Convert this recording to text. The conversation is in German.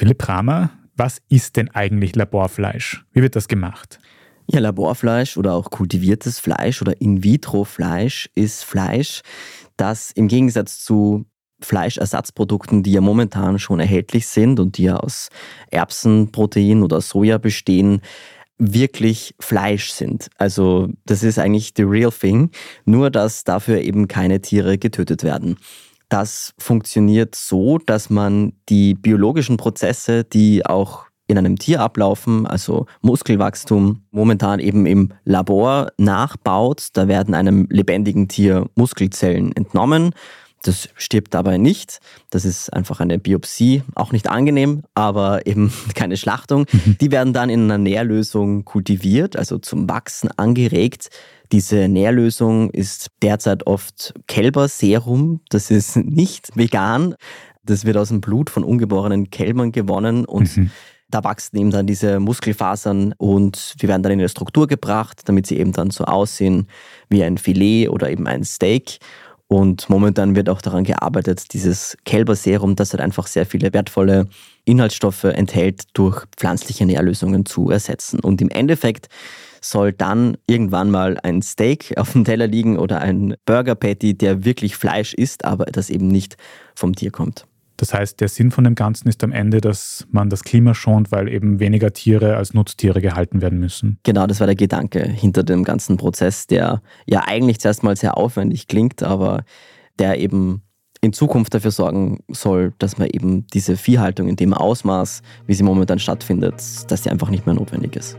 Philipp Ramer, was ist denn eigentlich Laborfleisch? Wie wird das gemacht? Ja, Laborfleisch oder auch kultiviertes Fleisch oder In-vitro-Fleisch ist Fleisch, das im Gegensatz zu Fleischersatzprodukten, die ja momentan schon erhältlich sind und die ja aus Erbsenprotein oder Soja bestehen, wirklich Fleisch sind. Also das ist eigentlich the real thing, nur dass dafür eben keine Tiere getötet werden. Das funktioniert so, dass man die biologischen Prozesse, die auch in einem Tier ablaufen, also Muskelwachstum, momentan eben im Labor nachbaut. Da werden einem lebendigen Tier Muskelzellen entnommen. Das stirbt dabei nicht. Das ist einfach eine Biopsie, auch nicht angenehm, aber eben keine Schlachtung. Mhm. Die werden dann in einer Nährlösung kultiviert, also zum Wachsen angeregt. Diese Nährlösung ist derzeit oft Kälberserum. Das ist nicht vegan. Das wird aus dem Blut von ungeborenen Kälbern gewonnen und mhm. da wachsen eben dann diese Muskelfasern und wir werden dann in eine Struktur gebracht, damit sie eben dann so aussehen wie ein Filet oder eben ein Steak. Und momentan wird auch daran gearbeitet, dieses Kälberserum, das halt einfach sehr viele wertvolle Inhaltsstoffe enthält, durch pflanzliche Nährlösungen zu ersetzen. Und im Endeffekt soll dann irgendwann mal ein Steak auf dem Teller liegen oder ein Burger Patty, der wirklich Fleisch ist, aber das eben nicht vom Tier kommt. Das heißt, der Sinn von dem Ganzen ist am Ende, dass man das Klima schont, weil eben weniger Tiere als Nutztiere gehalten werden müssen. Genau, das war der Gedanke hinter dem ganzen Prozess, der ja eigentlich zuerst mal sehr aufwendig klingt, aber der eben in Zukunft dafür sorgen soll, dass man eben diese Viehhaltung in dem Ausmaß, wie sie momentan stattfindet, dass sie einfach nicht mehr notwendig ist.